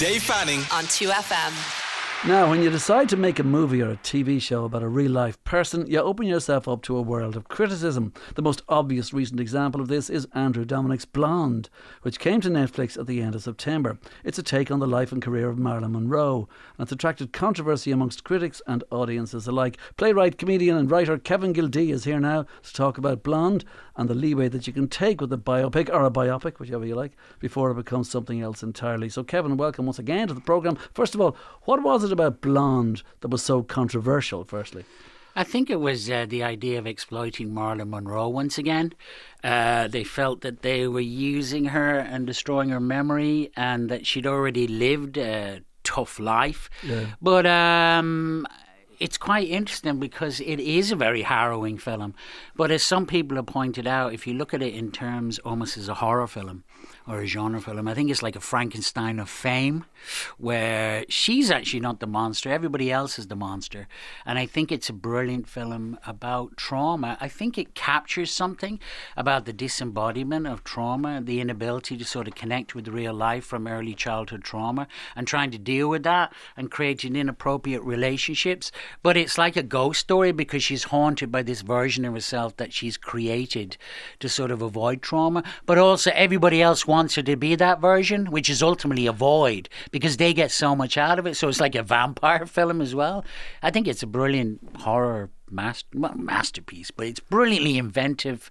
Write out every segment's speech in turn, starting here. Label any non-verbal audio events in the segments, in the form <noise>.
Dave Fanning on 2FM. Now, when you decide to make a movie or a TV show about a real life person, you open yourself up to a world of criticism. The most obvious recent example of this is Andrew Dominik's Blonde, which came to Netflix at the end of September. It's a take on the life and career of Marilyn Monroe, and it's attracted controversy amongst critics and audiences alike. Playwright, comedian, and writer Kevin Gildea is here now to talk about Blonde and the leeway that you can take with a biopic or a biopic, whichever you like, before it becomes something else entirely. So, Kevin, welcome once again to the programme. First of all, what was it? It about Blonde that was so controversial, firstly? I think it was uh, the idea of exploiting Marilyn Monroe once again. Uh, they felt that they were using her and destroying her memory, and that she'd already lived a tough life. Yeah. But um, it's quite interesting because it is a very harrowing film. But as some people have pointed out, if you look at it in terms almost as a horror film, or a genre film. I think it's like a Frankenstein of fame, where she's actually not the monster, everybody else is the monster. And I think it's a brilliant film about trauma. I think it captures something about the disembodiment of trauma, the inability to sort of connect with real life from early childhood trauma, and trying to deal with that and creating inappropriate relationships. But it's like a ghost story because she's haunted by this version of herself that she's created to sort of avoid trauma. But also, everybody else wants her to be that version, which is ultimately a void because they get so much out of it. So it's like a vampire <laughs> film as well. I think it's a brilliant horror master, masterpiece, but it's brilliantly inventive.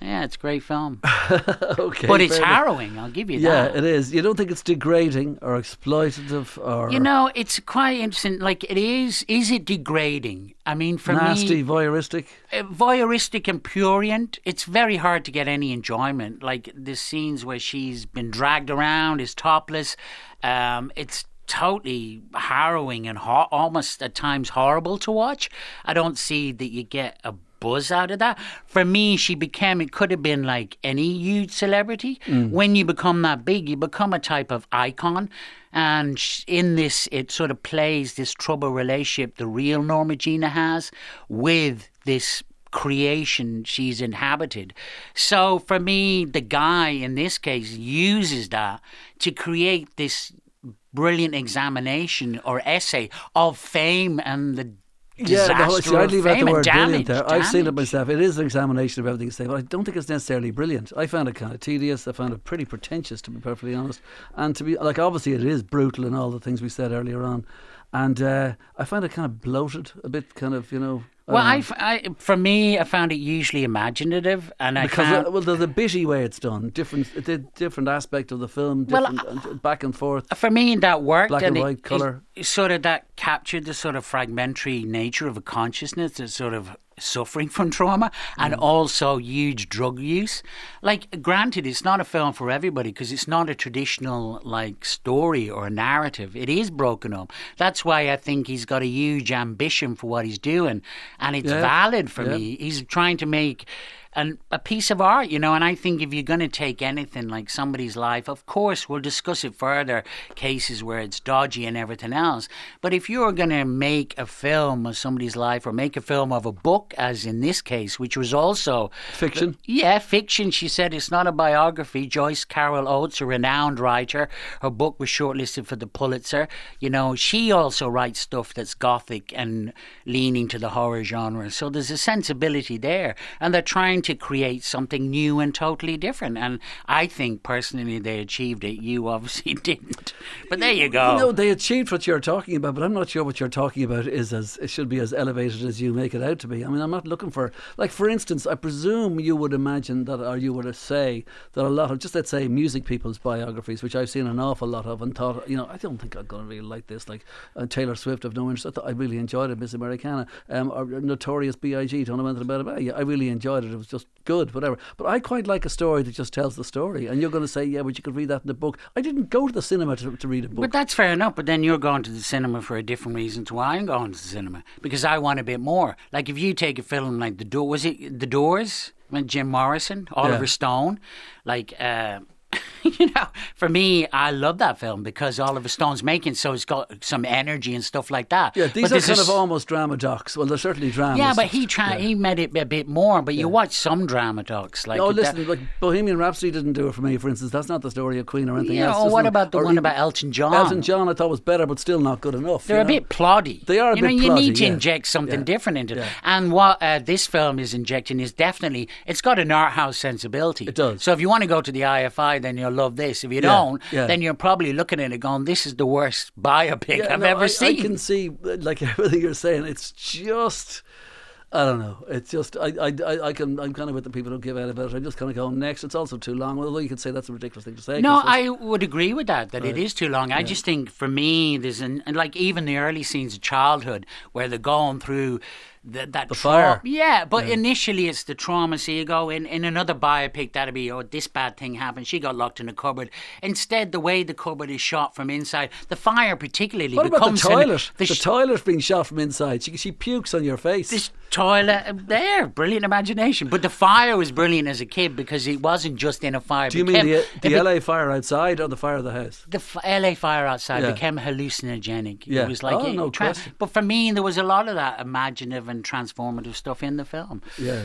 Yeah, it's a great film. <laughs> okay, but it's harrowing. I'll give you yeah, that. Yeah, it is. You don't think it's degrading or exploitative or you know, it's quite interesting. Like it is. Is it degrading? I mean, for nasty, me, voyeuristic, uh, voyeuristic and purient. It's very hard to get any enjoyment. Like the scenes where she's been dragged around, is topless. Um, it's totally harrowing and ho- almost at times horrible to watch. I don't see that you get a buzz out of that. For me, she became, it could have been like any huge celebrity. Mm. When you become that big, you become a type of icon. And in this, it sort of plays this trouble relationship the real Norma Jean has with this creation she's inhabited. So for me, the guy in this case uses that to create this brilliant examination or essay of fame and the yeah, no, see, I'd leave out the word damage, brilliant there. Damage. I've seen it myself. It is an examination of everything you say, but I don't think it's necessarily brilliant. I found it kind of tedious. I found it pretty pretentious, to be perfectly honest. And to be like, obviously, it is brutal and all the things we said earlier on. And uh, I find it kind of bloated, a bit kind of, you know. Well, I, I, for me, I found it usually imaginative, and I because found, uh, well, there's a bitty way it's done, different, different aspect of the film, different, well, uh, back and forth. For me, that worked. Black and, and white color. Sort of that captured the sort of fragmentary nature of a consciousness, that sort of suffering <laughs> from trauma and mm. also huge drug use. Like, granted, it's not a film for everybody because it's not a traditional like story or a narrative. It is broken up. That's why I think he's got a huge ambition for what he's doing, and it's yeah. valid for yeah. me. He's trying to make and a piece of art, you know. And I think if you're going to take anything like somebody's life, of course, we'll discuss it further, cases where it's dodgy and everything else. But if you're going to make a film of somebody's life or make a film of a book, as in this case, which was also fiction, yeah, fiction. She said it's not a biography. Joyce Carol Oates, a renowned writer, her book was shortlisted for the Pulitzer. You know, she also writes stuff that's gothic and leaning to the horror genre. So there's a sensibility there, and they're trying trying to create something new and totally different. And I think personally they achieved it. You obviously <laughs> didn't. But there you go. Know, they achieved what you're talking about, but I'm not sure what you're talking about is as it should be as elevated as you make it out to be. I mean, I'm not looking for like for instance, I presume you would imagine that or you would say that a lot of just let's say music people's biographies, which I've seen an awful lot of and thought, you know, I don't think I'm going to really like this. Like uh, Taylor Swift, I've no interest. I, thought I really enjoyed it, Miss Americana, um, or Notorious B.I.G. Don't know about it. I really enjoyed it. It was just good, whatever. But I quite like a story that just tells the story. And you're going to say, yeah, but you could read that in the book. I didn't go to the cinema to, to read a book. But that's fair enough. But then you're going to the cinema for a different reason to why I'm going to the cinema because I want a bit more. Like if you take a film like The Door, was it The Doors? When Jim Morrison, Oliver yeah. Stone, like. Uh, <laughs> you know, for me, I love that film because Oliver Stone's making so it's got some energy and stuff like that. Yeah, these But are kind of almost drama docs. Well, they're certainly dramas. Yeah, but he tried. He made it a bit more. But you watch some drama docs like. Oh, listen, like Bohemian Rhapsody didn't do it for me, for instance. That's not the story of Queen or anything Yeah, else. This what about the one about Elton John? Elton John, I thought was better, but still not good enough. They're a know? bit ploddy. They are a you bit know, you need to yeah. inject something Yeah. different into it. And what uh, this film is injecting is definitely it's got an art house sensibility. It does. So if you want to go to the IFI, then you'll love this. If you Yeah, don't, yeah. then you're probably looking at it going, "This is the worst biopic Yeah, I've no, ever I, seen." I can see, like <laughs> everything you're saying, it's just. I don't know. It's just I, I, I, can I'm kind of with the people who give out about it. I'm just kind of going next. It's also too long. Although you could say that's a ridiculous thing to say. No, I would agree with that. That it is too long. I just think for me, there's an and like even the early scenes of childhood where they're going through the, that The trau- fire. Yeah, but initially it's the trauma. So you go in in another biopic that'd be oh this bad thing happened. She got locked in a cupboard. Instead, the way the cupboard is shot from inside, the fire particularly What about the an- toilet? the the sh- toilet being shot from inside. She, she pukes on your face. this toilet there, brilliant imagination. But the fire was brilliant as a kid because it wasn't just in a fire. Do you became- mean the, the be- LA fire outside or the fire of the house? the f- LA fire outside Yeah. became hallucinogenic. Yeah. It was like Oh, it- no tra- But for me, there was a lot of that imaginative and transformative stuff in the film. Yeah.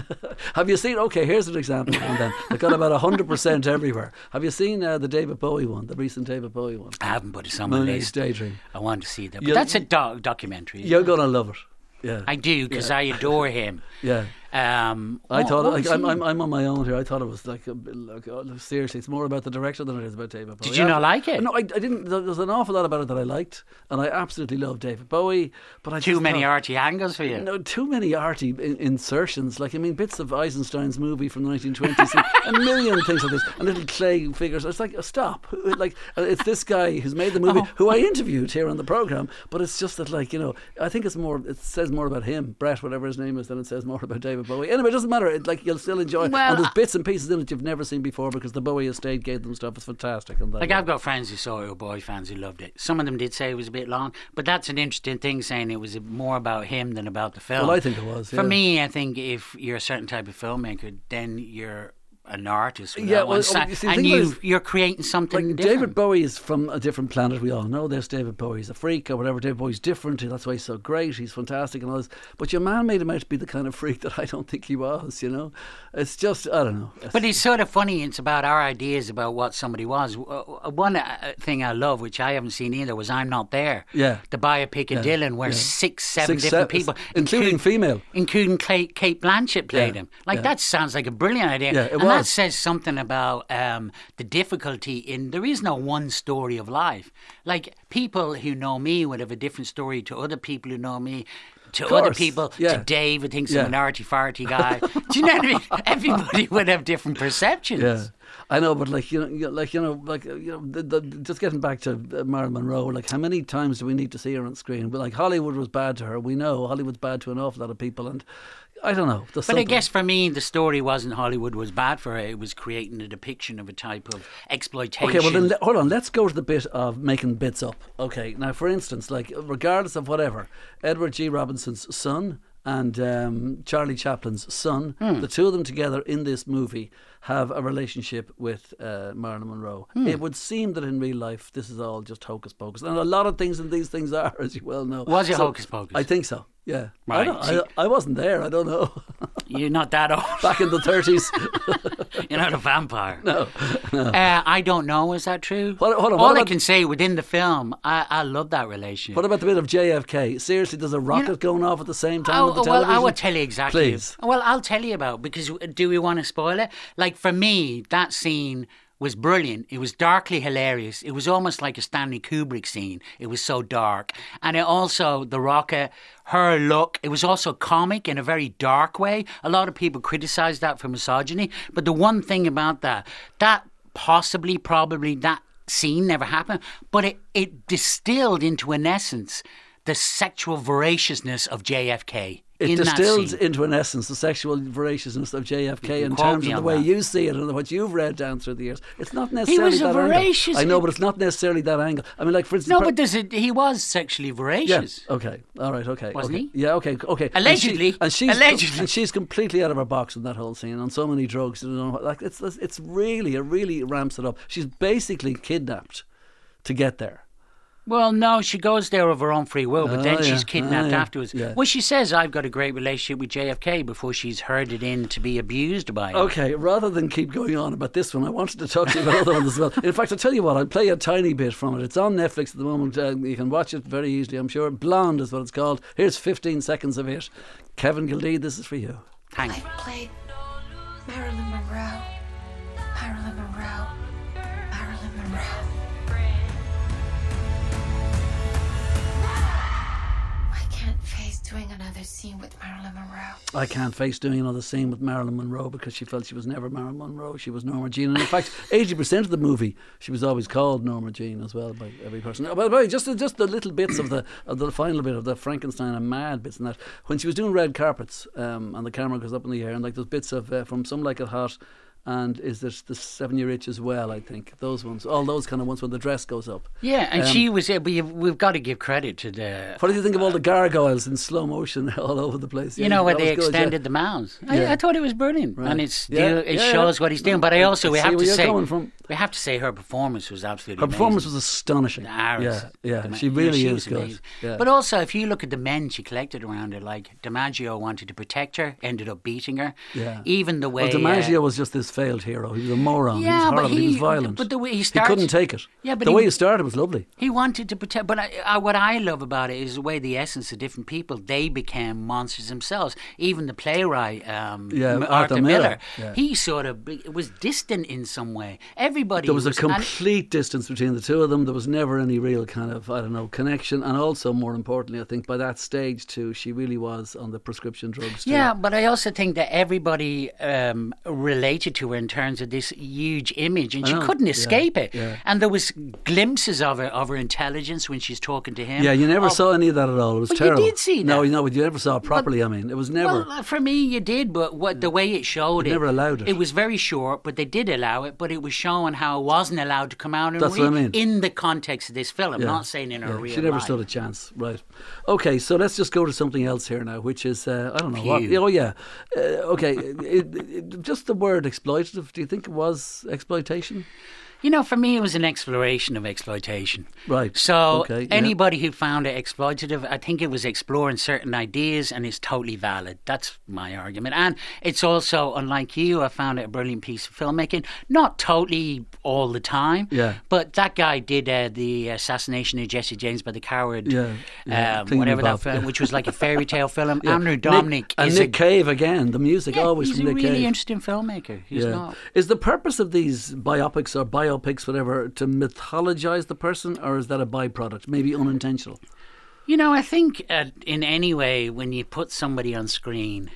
<laughs> Have you seen? Okay, here's an example. one then got about hundred percent everywhere. Have you seen uh, the David Bowie one, the recent David Bowie one? I haven't put it on my list. Daydream. I want to see that. But You- that's a doc- documentary. You're it? gonna love it. Yeah. I do because I adore him. yeah. Um, I what- thought what like, I'm, I'm I'm on my own here. I thought it was like, a, bit like oh, seriously, it's more about the director than it is about David Bowie. Did you not like it? No, I, I didn't. There's an awful lot about it that I liked, and I absolutely love David Bowie. But I too many thought- arty angles for you. No, too many arty in- insertions. Like I mean, bits of Eisenstein's movie from the 1920s, and a million things like this, and little clay figures. It's like, stop! <laughs> Like uh, it's this guy who's made the movie, Oh. who I interviewed here on the program. But it's just that, like you know, I think it's more. It says more about him, Brett, whatever his name is, than it says more about David Bowie. Anyway, it doesn't matter. It, like you'll still enjoy. it. Well, and there's bits and pieces in it you've never seen before because the Bowie estate gave them stuff. It's fantastic. And Like uh, I've got friends who saw it, or Bowie fans who loved it. Some of them did say it was a bit long, but that's an interesting thing, saying it was more about him than about the film. Well, I think it was. For me, I think if you're a certain type of filmmaker, then you're an artist. Yeah, well, oh, see, and you you're creating something like different. David Bowie is from a different planet. We all know this. David Bowie's a freak or whatever. David Bowie's different. That's why he's so great. He's fantastic and all this. But your man made him out to be the kind of freak <laughs> that I don't think he was. You know, it's just I don't know. But it's sort of funny. It's about our ideas about what somebody was. Uh, uh, One uh, thing I love, which I haven't seen either, was "I'm Not There." Yeah. the biopic of Yeah, Dylan, where yeah. six, seven Six, different people, including female. including Cate Blanchett, played Yeah, him. Like that sounds like a brilliant idea. Yeah, that says something about um, the difficulty in. There is no one story of life. Like people who know me would have a different story to other people who know me. To other people, yeah. to Dave who thinks Yeah. I'm an arty farty guy. <laughs> Do you know what I mean? Everybody would have different perceptions. Yeah, I know, but like you know, like you know, like uh, you know, the, the, just getting back to uh, Marilyn Monroe. Like, how many times do we need to see her on screen? But like Hollywood was bad to her. We know Hollywood's bad to an awful lot of people, and I don't know. But I guess for me, the story wasn't Hollywood was bad for her. It was creating a depiction of a type of exploitation. Okay, well then hold on. Let's go to the bit of making bits up. Okay, now for instance, like regardless of whatever, Edward G. Robinson's son and um, Charlie Chaplin's son, Hmm. the two of them together in this movie have a relationship with uh, Marilyn Monroe. Hmm. It would seem that in real life this is all just hocus pocus, and a lot of things in these things are, <laughs> as you well know. Was it hocus pocus? I think so. Yeah, I, Right, don't, I, I wasn't there. I don't know. <laughs> You're not that old. Back in the thirties. <laughs> You're not a vampire. no, no. Uh, I don't know. Is that true? What- All what I can say within the film, I, I love that relationship. What about the bit of JFK? Seriously, there's a rocket going off at the same time Oh, the well, television? I will tell you exactly. Please. Well, I'll tell you about because do we want to spoil it? Like for me, that scene was brilliant. It was darkly hilarious. It was almost like a Stanley Kubrick scene. It was so dark, and it also the rocket, her look. It was also comic in a very dark way. A lot of people criticized that for misogyny, but the one thing about that, that possibly, probably that scene never happened, but it, it distilled into an essence the sexual voraciousness of JFK. It that into an essence the sexual voraciousness of JFK in terms of the way that. you see it and what you've read down through the years. It's not necessarily was a that voracious- angle. I know, but it's not necessarily that angle. I mean, like for instance, No, per- but there's a, he was sexually voracious. yeah, okay, all right, okay, Wasn't okay. he? Yeah, okay, okay. And she- Allegedly. and she's Allegedly. and she's completely out of her box in that whole scene on so many drugs. You know, like it's it's really it really ramps it up. She's basically kidnapped to get there. Well, no, she goes there of her own free will, but Oh, then yeah. she's kidnapped Oh, yeah. afterwards. Yeah. Well, she says, I've got a great relationship with JFK before she's herded in to be abused by him. Okay, rather than keep going on about this one, I wanted to talk to you about other ones as well. In fact, I'll tell you what, I'll play a tiny bit from it. It's on Netflix at the moment. Uh, you can watch it very easily, I'm sure. Blonde is what it's called. Here's 15 seconds of it. Kevin Gildea, this is for you. Thank I played Marilyn Monroe. Marilyn Monroe. Marilyn Monroe. Doing another scene with Marilyn Monroe. I can't face doing another scene with Marilyn Monroe because she felt she was never Marilyn Monroe. She was Norma Jean. And in fact, <laughs> 80% of the movie, she was always called Norma Jean as well by every person. By the way, just, just the little bits of the, of the final bit of the Frankenstein and Mad bits and that. When she was doing red carpets um, and the camera goes up in the air and like those bits of uh, from Some Like It Hot and is there the Seven Year Itch as well, I think. Those ones. All those kind of ones when the dress goes up. Yeah, and Um, she was. uh, you've, we've got to give credit to the. What do you think of all the gargoyles in slow motion <laughs> all over the place? You Yeah, know where they was good, yeah. extended the mouths. I, Yeah. I thought it was brilliant, Right. and it's it shows what he's doing. But I also we have to say from. we have to say her performance was absolutely. Her performance was astonishing. Yeah, yeah, she really she is was good. But also, if you look at the men she collected around her, like DiMaggio wanted to protect her, ended up beating her. Yeah. Even the way. well, DiMaggio uh, was just this failed hero. He was a moron. he was Yeah, but horrible. He, was violent. but the way he started, he couldn't take it. Yeah, but the he- way he started was lovely. He wanted to protect, but I, I, what I love about it is the way the essence of different people they became monsters themselves. Even the playwright, um, Yeah, Arthur Arthur Miller, Miller, yeah. he sort of was distant in some way. Everybody There was a and- complete distance between the two of them. There was never any real kind of I don't know connection. And also, more importantly, I think by that stage too, she really was on the prescription drugs. Too. Yeah, but I also think that everybody um, related to her in terms of this huge image, and I she know, couldn't yeah, escape it. yeah. And there was glimpses of her of her intelligence when she's talking to him. Yeah, you never of- saw any of that at all. It was But you terrible. did see No, that. you know, but you never saw it properly. I mean, it was never. Well, for me, you did, but what the way it showed it, never allowed it. It was very short, but they did allow it. But it was showing how it wasn't allowed to come out and That's read what I mean. in the context of this film. Yeah. not saying in her Yeah, real she never life. stood a chance, right? Okay, so let's just go to something else here now, which is uh, I don't know what. Oh yeah, uh, okay. <laughs> it, it, just the word exploitative. Do you think it was exploitation? You know, for me, it was an exploration of exploitation. Right. So Okay, yeah. anybody who found it exploitative, I think it was exploring certain ideas, and it's totally valid. That's my argument. And it's also, unlike you, I found it a brilliant piece of filmmaking. Not totally all the time. Yeah. But that guy did uh, the assassination of Jesse James by the coward. Yeah, yeah, Um, whatever that film, yeah. <laughs> which was like a fairy tale film. Yeah. Andrew Nick- Dominik and is Nick a, Cave again. The music yeah, always he's from a Nick really Cave. interesting filmmaker. He's yeah. not. Is the purpose of these biopics or biopics, whatever, to mythologize the person, or is that a byproduct, maybe unintentional? You know, I think uh, in any way, when you put somebody on screen,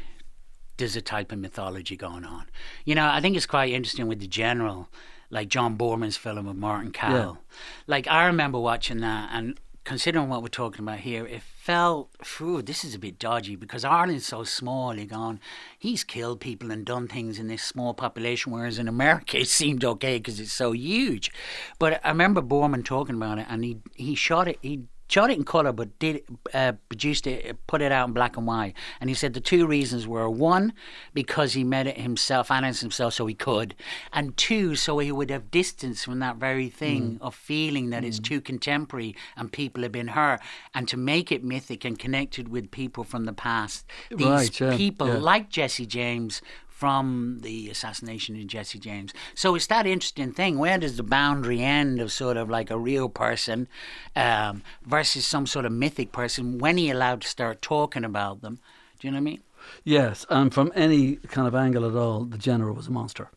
there's a type of mythology going on. You know, I think it's quite interesting with the general, like John Boorman's film with Martin Cahill. Like, I remember watching that and considering what we're talking about here, it felt, phew, this is a bit dodgy because Ireland's so small. You're going, he's killed people and done things in this small population, whereas in America <laughs> it seemed okay because it's so huge. But I remember Boorman talking about it and he, he shot it, he shot it in color, but did uh, produced it, put it out in black and white. And he said the two reasons were one, because he made it himself, financed himself, so he could, and two, so he would have distance from that very thing Mm. of feeling that it's too contemporary and people have been hurt, and to make it mythic and connected with people from the past. These Right, yeah, people yeah. like Jesse James. From the assassination of Jesse James. So it's that interesting thing. Where does the boundary end of sort of like a real person um, versus some sort of mythic person? When are you allowed to start talking about them? Do you know what I mean? Yes, and from any kind of angle at all, the general was a monster.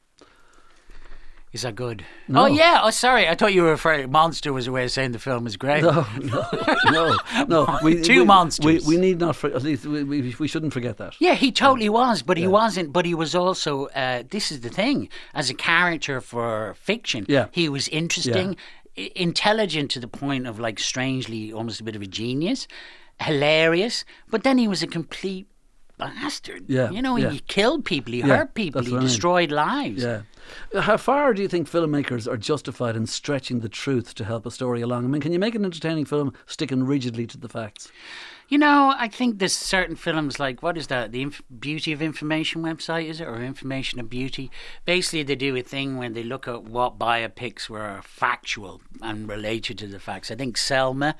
Is that good? No. Oh, yeah. Oh, sorry. I thought you were afraid Monster was a way of saying the film is great. No, no, no, no. <laughs> We, Two we, monsters. We, we need not. For, at least we, we, we shouldn't forget that. Yeah, he totally was, but he wasn't. But he was also. Uh, this is the thing. As a character for fiction, Yeah. he was interesting, i- intelligent to the point of like strangely almost a bit of a genius, hilarious. But then he was a complete bastard. Yeah, You know, yeah. he killed people, he Yeah, hurt people, he what I mean. destroyed lives. Yeah. How far do you think filmmakers are justified in stretching the truth to help a story along? I mean, can you make an entertaining film sticking rigidly to the facts? You know, I think there's certain films like what is that? The Inf- Beauty of Information website is it, or Information of Beauty? Basically, they do a thing when they look at what biopics were factual and related to the facts. I think Selma.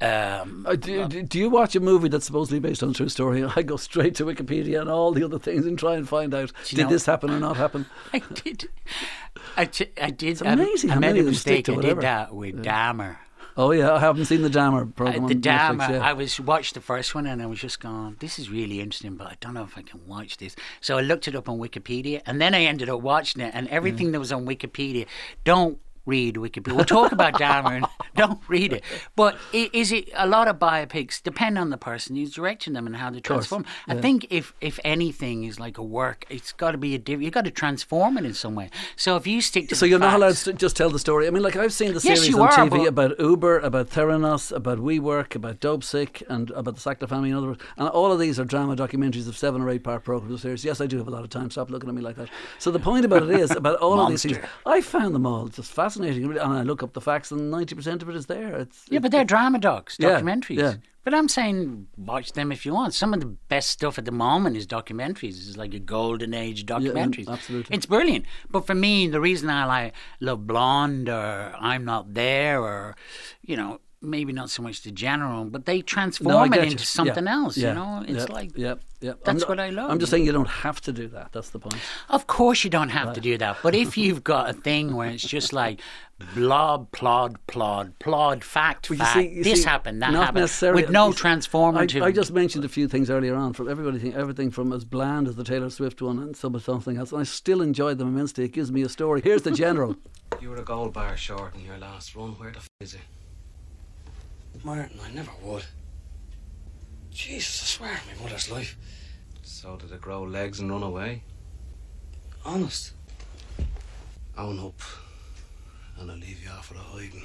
Um, Uh, do, do- do you watch a movie that's supposedly based on a true story? <laughs> I go straight to Wikipedia and all the other things and try and find out did know- this happen or not happen? <laughs> I did. I, t- I did. It's amazing I, how I made many a of them stick mistake. I did that with Dahmer. Oh yeah, I haven't seen the Dahmer Uh, program. the on Dahmer. Netflix, yeah. I was watched the first one and I was just going, "This is really interesting," but I don't know if I can watch this. So I looked it up on Wikipedia, and then I ended up watching it. And everything that was on Wikipedia, don't read Wikipedia. We'll talk about <laughs> and don't read it. But is it a lot of biopics depend on the person who's directing them and how they transform? I think if if anything is like a work, it's got to be a diff- you got to transform it in some way. So if you stick to So you're not allowed to just tell the story. I mean, like I've seen the series you on are, TV about Uber, about Theranos, about WeWork, about Dopesick, and about the Sackler family. In other words, and all of these are drama documentaries of seven or eight part programs series. Yes, I do have a lot of time. Stop looking at me like that. So the point about it is about all of these things. I found them all just fascinating, and I look up the facts, and ninety percent of it is there. It's Yeah, but they're drama docs, Yeah, documentaries. yeah. But I'm saying watch them if you want. Some of the best stuff at the moment is documentaries. It's like a golden age documentaries. absolutely. It's brilliant. But for me, the reason I like love Blonde or I'm Not There or, you know, maybe not so much the general, but they transform No, it into you. something Yeah, else. yeah, You know, it's yeah, like yeah, yeah. that's I'm not- what I love. I'm just saying you don't have to do that. That's the point. Of course, you don't have to do that. But if you've got a thing where it's just like blob, plod, plod, plod, fact, Well, you fact, see- you this see, happened, that not happened, necessarily- with no you see, transformative. I, I just mentioned a few things earlier on from everybody, think, everything from as bland as the Taylor Swift one and some something else, and I still enjoyed them immensely. It gives me a story. Here's the general. <laughs> You were a gold bar short in your last run. Where the f is it? Martin, I never would. Jesus, I swear on my mother's life. So did it grow legs and run away? Honest. Own up. And I'll leave you off with a hiding.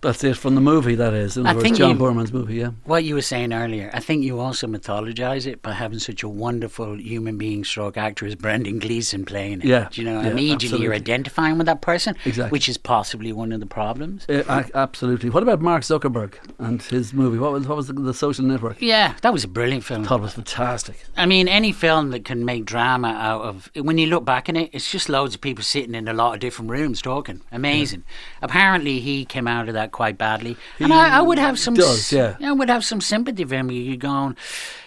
That's it from the movie. That is, in I other words, John you- Boorman's movie. Yeah. what you were saying earlier, I think you also mythologize it by having such a wonderful human being stroke actor as Brendan Gleeson playing it. Yeah, Do you know, yeah, immediately you're identifying with that person, Exactly. which is possibly one of the problems. Uh, a- absolutely. What about Mark Zuckerberg and his movie? What was what was the, the Social Network? Yeah, that was a brilliant film. I thought it was fantastic. I mean, any film that can make drama out of when you look back on it, it's just loads of people sitting in a lot of different rooms talking. Amazing. Apparently, he came out of that quite badly, and I, I would have some. does, yeah. I would have some sympathy for him. You going,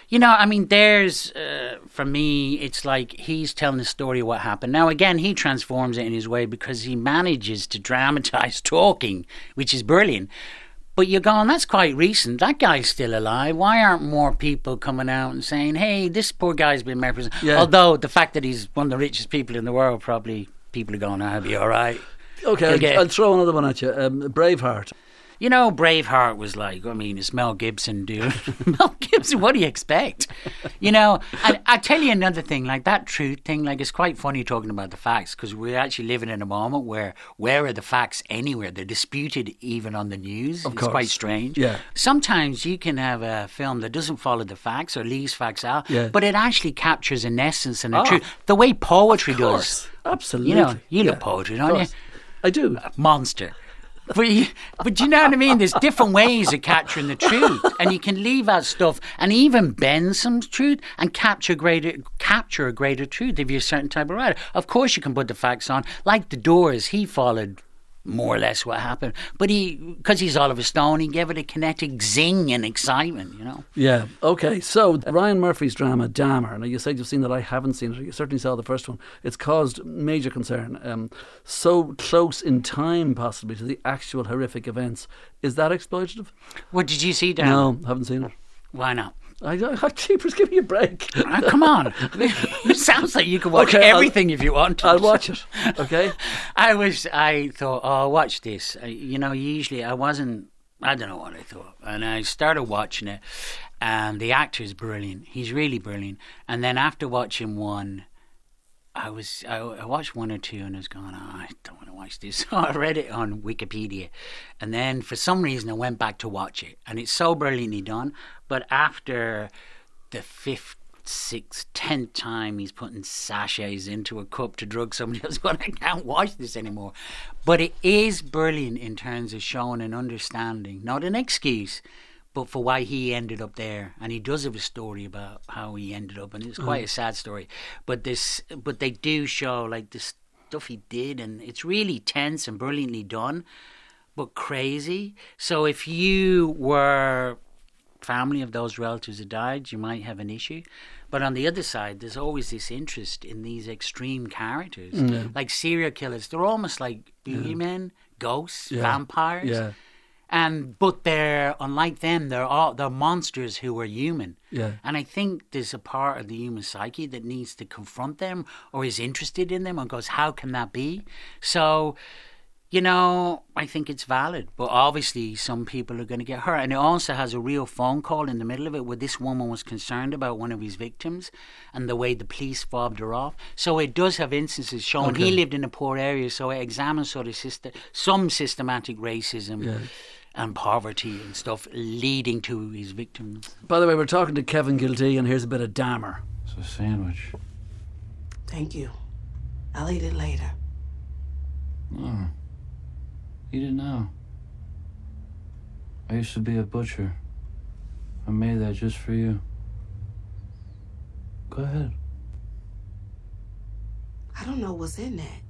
you know, I mean, there's uh, for me, it's like he's telling the story of what happened. Now, again, he transforms it in his way because he manages to dramatize <laughs> talking, which is brilliant. But you're going, that's quite recent. That guy's still alive. Why aren't more people coming out and saying, hey, this poor guy's been represented? Yeah. Although the fact that he's one of the richest people in the world, probably people are going, I'll be all right. Okay, Okay. I'll, I'll throw another one at you. Um, Braveheart. You know, Braveheart was like, I mean, it's Mel Gibson, dude. <laughs> Mel Gibson, what do you expect? You know, and I tell you another thing, like that truth thing, like it's quite funny talking about the facts because we're actually living in a moment where where are the facts anywhere? They're disputed even on the news. Of it's quite strange. Yeah. Sometimes you can have a film that doesn't follow the facts or leaves facts out, Yeah. but it actually captures an essence and a Oh. truth. The way poetry Of does. Absolutely. You know, you Yeah, love poetry, don't you? I do. monster. But you, but you know what I mean? There's different ways of capturing the truth, and you can leave out stuff and even bend some truth and capture greater capture a greater truth if you're a certain type of writer. Of course, you can put the facts on, like the Doors. He followed more or less what happened, but he because he's Oliver Stone, he gave it a kinetic zing and excitement. You know. Yeah. Okay. So Ryan Murphy's drama Dahmer. Now you said you've seen that. I haven't seen it. You certainly saw the first one. It's caused major concern. Um, so close in time, possibly to the actual horrific events. Is that exploitative? What did you see, Dan? No, haven't seen it. Why not? I, I keepers, give me a break. Ah, come on. <laughs> it sounds like you can watch Okay, I'll- everything if you want. I'll watch it. Okay. <laughs> I was. I thought, oh, watch this. I, you know, usually I wasn't. I don't know what I thought, and I started watching it, and the actor is brilliant. He's really brilliant. And then after watching one, I was. I, I watched one or two, and I was going, oh, I don't want to watch this. <laughs> So I read it on Wikipedia, and then for some reason I went back to watch it, and it's so brilliantly done. But after the fifth sixth, tenth time he's putting sachets into a cup to drug somebody else. <laughs> But I can't watch this anymore. But it is brilliant in terms of showing an understanding, not an excuse, but for why he ended up there. And he does have a story about how he ended up, and it's mm. quite a sad story. But this, but they do show like the stuff he did, and it's really tense and brilliantly done, but crazy. So if you were family of those relatives who died, you might have an issue. But on the other side, there's always this interest in these extreme characters, mm. like serial killers. They're almost like boogeymen, ghosts, Yeah. vampires. Yeah. And but they're unlike them. They're all they're monsters who are human. Yeah. And I think there's a part of the human psyche that needs to confront them or is interested in them and goes, how can that be? So, you know, I think it's valid. But obviously, some people are going to get hurt. And it also has a real phone call in the middle of it where this woman was concerned about one of his victims and the way the police fobbed her off. So it does have instances showing he lived in a poor area. So it examines sort of syst- some systematic racism. Yeah. And poverty and stuff leading to his victims. By the way, we're talking to Kevin Gildea, and here's a bit of Dahmer. It's a sandwich. Thank you. I'll eat it later. Oh. Eat it now. I used to be a butcher. I made that just for you. Go ahead. I don't know what's in that.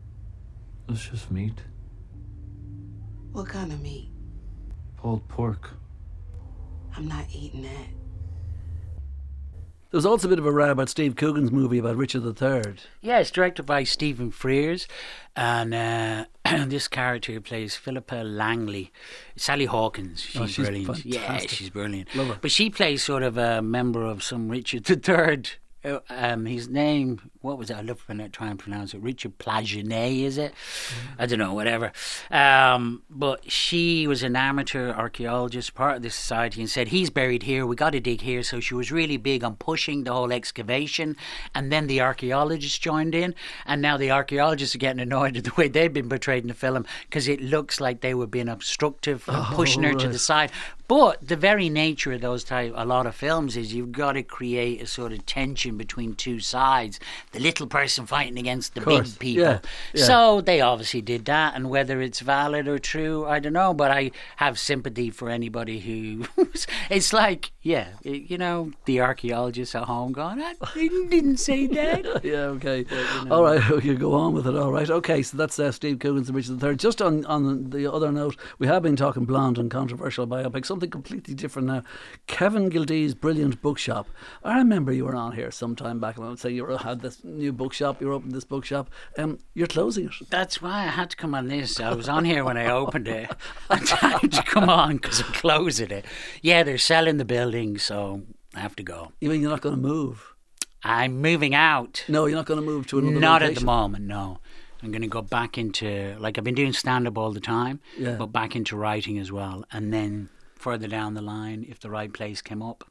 It's just meat. What kind of meat? Pulled pork. I'm not eating that. There was also a bit of a row about Steve Coogan's movie about Richard III. Yeah, it's directed by Stephen Frears, and uh, <clears throat> this character who plays Philippa Langley, Sally Hawkins. She's, Oh, she's brilliant. Yeah, she's brilliant. Love her. But she plays sort of a member of some Richard III. Uh, Um, his name, what was it? I love to try and pronounce it. Richard Plagenet, is it? I don't know, whatever. Um, but she was an amateur archaeologist, part of the society, and said, He's buried here, we got to dig here. So she was really big on pushing the whole excavation. And then the archaeologists joined in. And now the archaeologists are getting annoyed at the way they've been portrayed in the film because it looks like they were being obstructive and pushing her to the side. But the very nature of those type, a lot of films is you've got to create a sort of tension between two sides. The little person fighting against the big people. yeah, yeah. So they obviously did that, and whether it's valid or true, I don't know. But I have sympathy for anybody who. it's like, yeah, you know, the archaeologists at home going, I didn't, didn't say <laughs> that. yeah, okay. All right, <laughs> you go on with it. All right, okay. So that's uh, Steve Coogan's and Richard III. Just on, on the other note, we have been talking blonde and controversial biopic. Something completely different now. Kevin Gildea's brilliant bookshop. I remember you were on here sometime back, and I would say you were, had this new bookshop. You were opening this bookshop. Um, you're closing it. That's why I had to come on this. I was on here when I opened it. <laughs> I had to come on because I'm closing it. Yeah, they're selling the building, so I have to go. You mean you're not going to move? I'm moving out. No, you're not going to move to another Not at the moment, no. I'm going to go back into, like, I've been doing stand up all the time, Yeah. but back into writing as well. And then further down the line, if the right place came up,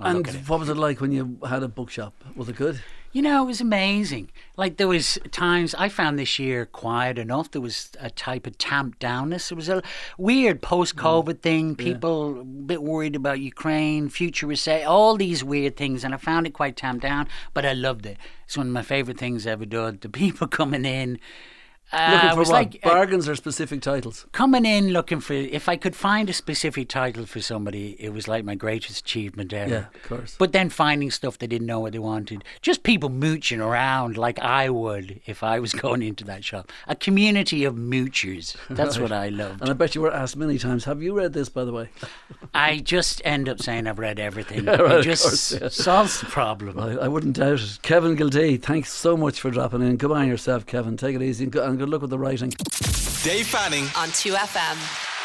I'll And look at it. what was it like when you had a bookshop? Was it good? You know, it was amazing. Like there was times I found this year quiet enough. There was a type of tamped downness. It was a weird post-COVID mm. thing. People a bit worried about Ukraine, future recession, all these weird things, and I found it quite tamped down. But I loved it. It's one of my favorite things I ever done. The <laughs> people coming in. Uh, Looking for was what? like uh, Bargains or specific titles? coming in looking for. If I could find a specific title for somebody, it was like my greatest achievement ever. Yeah, of course. But then finding stuff they didn't know what they wanted. Just people mooching around like I would if I was <laughs> going into that shop. A community of moochers. That's what I <laughs> loved. And I bet you were asked many times, have you read this, by the way? <laughs> I just end up saying I've read everything. right, of it just course, yeah. solves the problem. I, I wouldn't doubt it. Kevin Gildea, thanks so much for dropping in. Come on yourself, Kevin. Take it easy and and good luck with the writing. Dave Fanning. on 2FM.